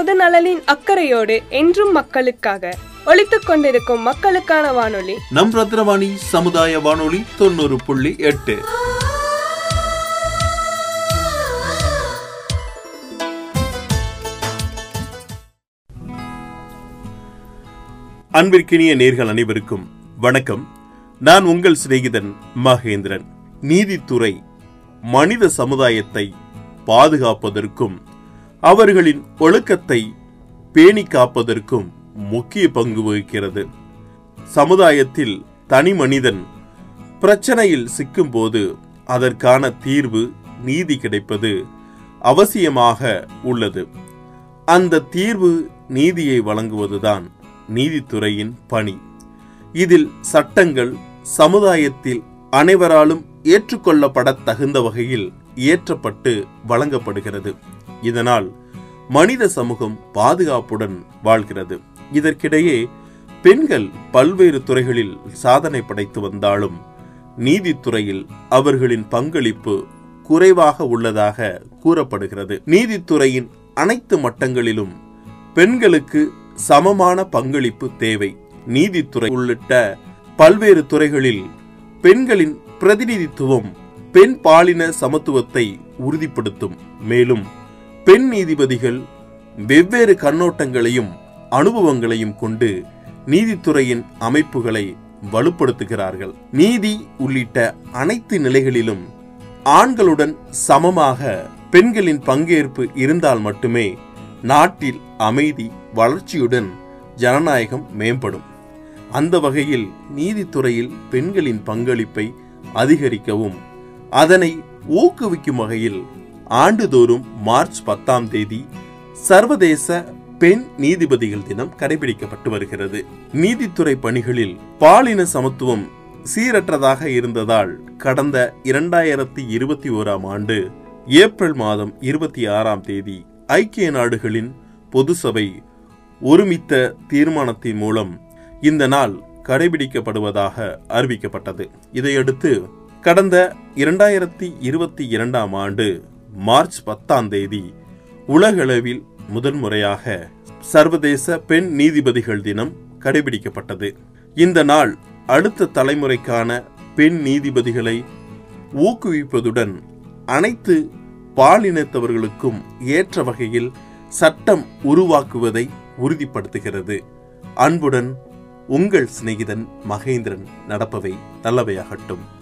பொது நலனின் அக்கறையோடு என்றும் மக்களுக்காக ஒழித்துக் கொண்டிருக்கும் மக்களுக்கான வானொலி. நம் ரத்னவாணி சமுதாய வானொலி தொண்ணூறு புள்ளி எட்டு. அன்பிற்கினிய நேர்கள் அனைவருக்கும் வணக்கம். நான் உங்கள் சிநேகிதன் மகேந்திரன். நீதித்துறை மனித சமுதாயத்தை பாதுகாப்பதற்கும் அவர்களின் ஒழுக்கத்தை பேணி காப்பதற்கும் முக்கிய பங்கு வகிக்கிறது. சமுதாயத்தில் தனி மனிதன் பிரச்சனையில் சிக்கும்போது அதற்கான தீர்வு நீதி கிடைப்பது அவசியமாக உள்ளது. அந்த தீர்வு நீதியை வழங்குவதுதான் நீதித்துறையின் பணி. இதில் சட்டங்கள் சமுதாயத்தில் அனைவராலும் ஏற்றுக்கொள்ளப்பட தகுந்த வகையில் இயற்றப்பட்டு வழங்கப்படுகிறது. இதனால் மனித சமூகம் பாதுகாப்புடன் வாழ்கிறது. இதற்கிடையே பெண்கள் பல்வேறு துறைகளில் சாதனை படைத்து வந்தாலும் நீதித்துறையில் அவர்களின் பங்களிப்பு குறைவாக உள்ளதாக கூறப்படுகிறது. நீதித்துறையின் அனைத்து மட்டங்களிலும் பெண்களுக்கு சமமான பங்களிப்பு தேவை. நீதித்துறை உள்ளிட்ட பல்வேறு துறைகளில் பெண்களின் பிரதிநிதித்துவம் பெண் பாலின சமத்துவத்தை உறுதிப்படுத்தும். மேலும் பெண் நீதிபதிகள் வெவ்வேறு கண்ணோட்டங்களையும் அனுபவங்களையும் கொண்டு நீதித்துறையின் அமைப்புகளை வலுப்படுத்துகிறார்கள். நீதி உள்ளிட்ட அனைத்து நிலைகளிலும் ஆண்களுடன் சமமாக பெண்களின் பங்கேற்பு இருந்தால் மட்டுமே நாட்டில் அமைதி வளர்ச்சியுடன் ஜனநாயகம் மேம்படும். அந்த வகையில் நீதித்துறையில் பெண்களின் பங்களிப்பை அதிகரிக்கவும் அதனை ஊக்குவிக்கும் வகையில் ஆண்டுதோறும் மார்ச் பத்தாம் தேதி சர்வதேச பெண் நீதிபதிகள் தினம் கடைபிடிக்கப்பட்டு வருகிறது. நீதித்துறை பணிகளில் பாலின சமத்துவம் சீரற்றதாக இருந்ததால் கடந்த இரண்டாயிரத்தி இருபத்தி ஓராம் ஆண்டு ஏப்ரல் மாதம் இருபத்தி ஆறாம் தேதி ஐக்கிய நாடுகளின் பொது சபை ஒருமித்த தீர்மானத்தின் மூலம் இந்த நாள் கடைபிடிக்கப்படுவதாக அறிவிக்கப்பட்டது. இதையடுத்து கடந்த இரண்டாயிரத்தி இருபத்தி இரண்டாம் ஆண்டு மார்ச் பத்தாம் தேதி உலகளவில் முதன்முறையாக சர்வதேச பெண் நீதிபதிகள் தினம் கடைபிடிக்கப்பட்டது. இந்த நாள் அடுத்த தலைமுறைக்கான பெண் நீதிபதிகளை ஊக்குவிப்பதுடன் அனைத்து பாலினத்தவர்களுக்கும் ஏற்ற வகையில் சட்டம் உருவாக்குவதை உறுதிப்படுத்துகிறது. அன்புடன் உங்கள் சிநேகிதன் மகேந்திரன் நடப்பவை நல்லவையாகட்டும்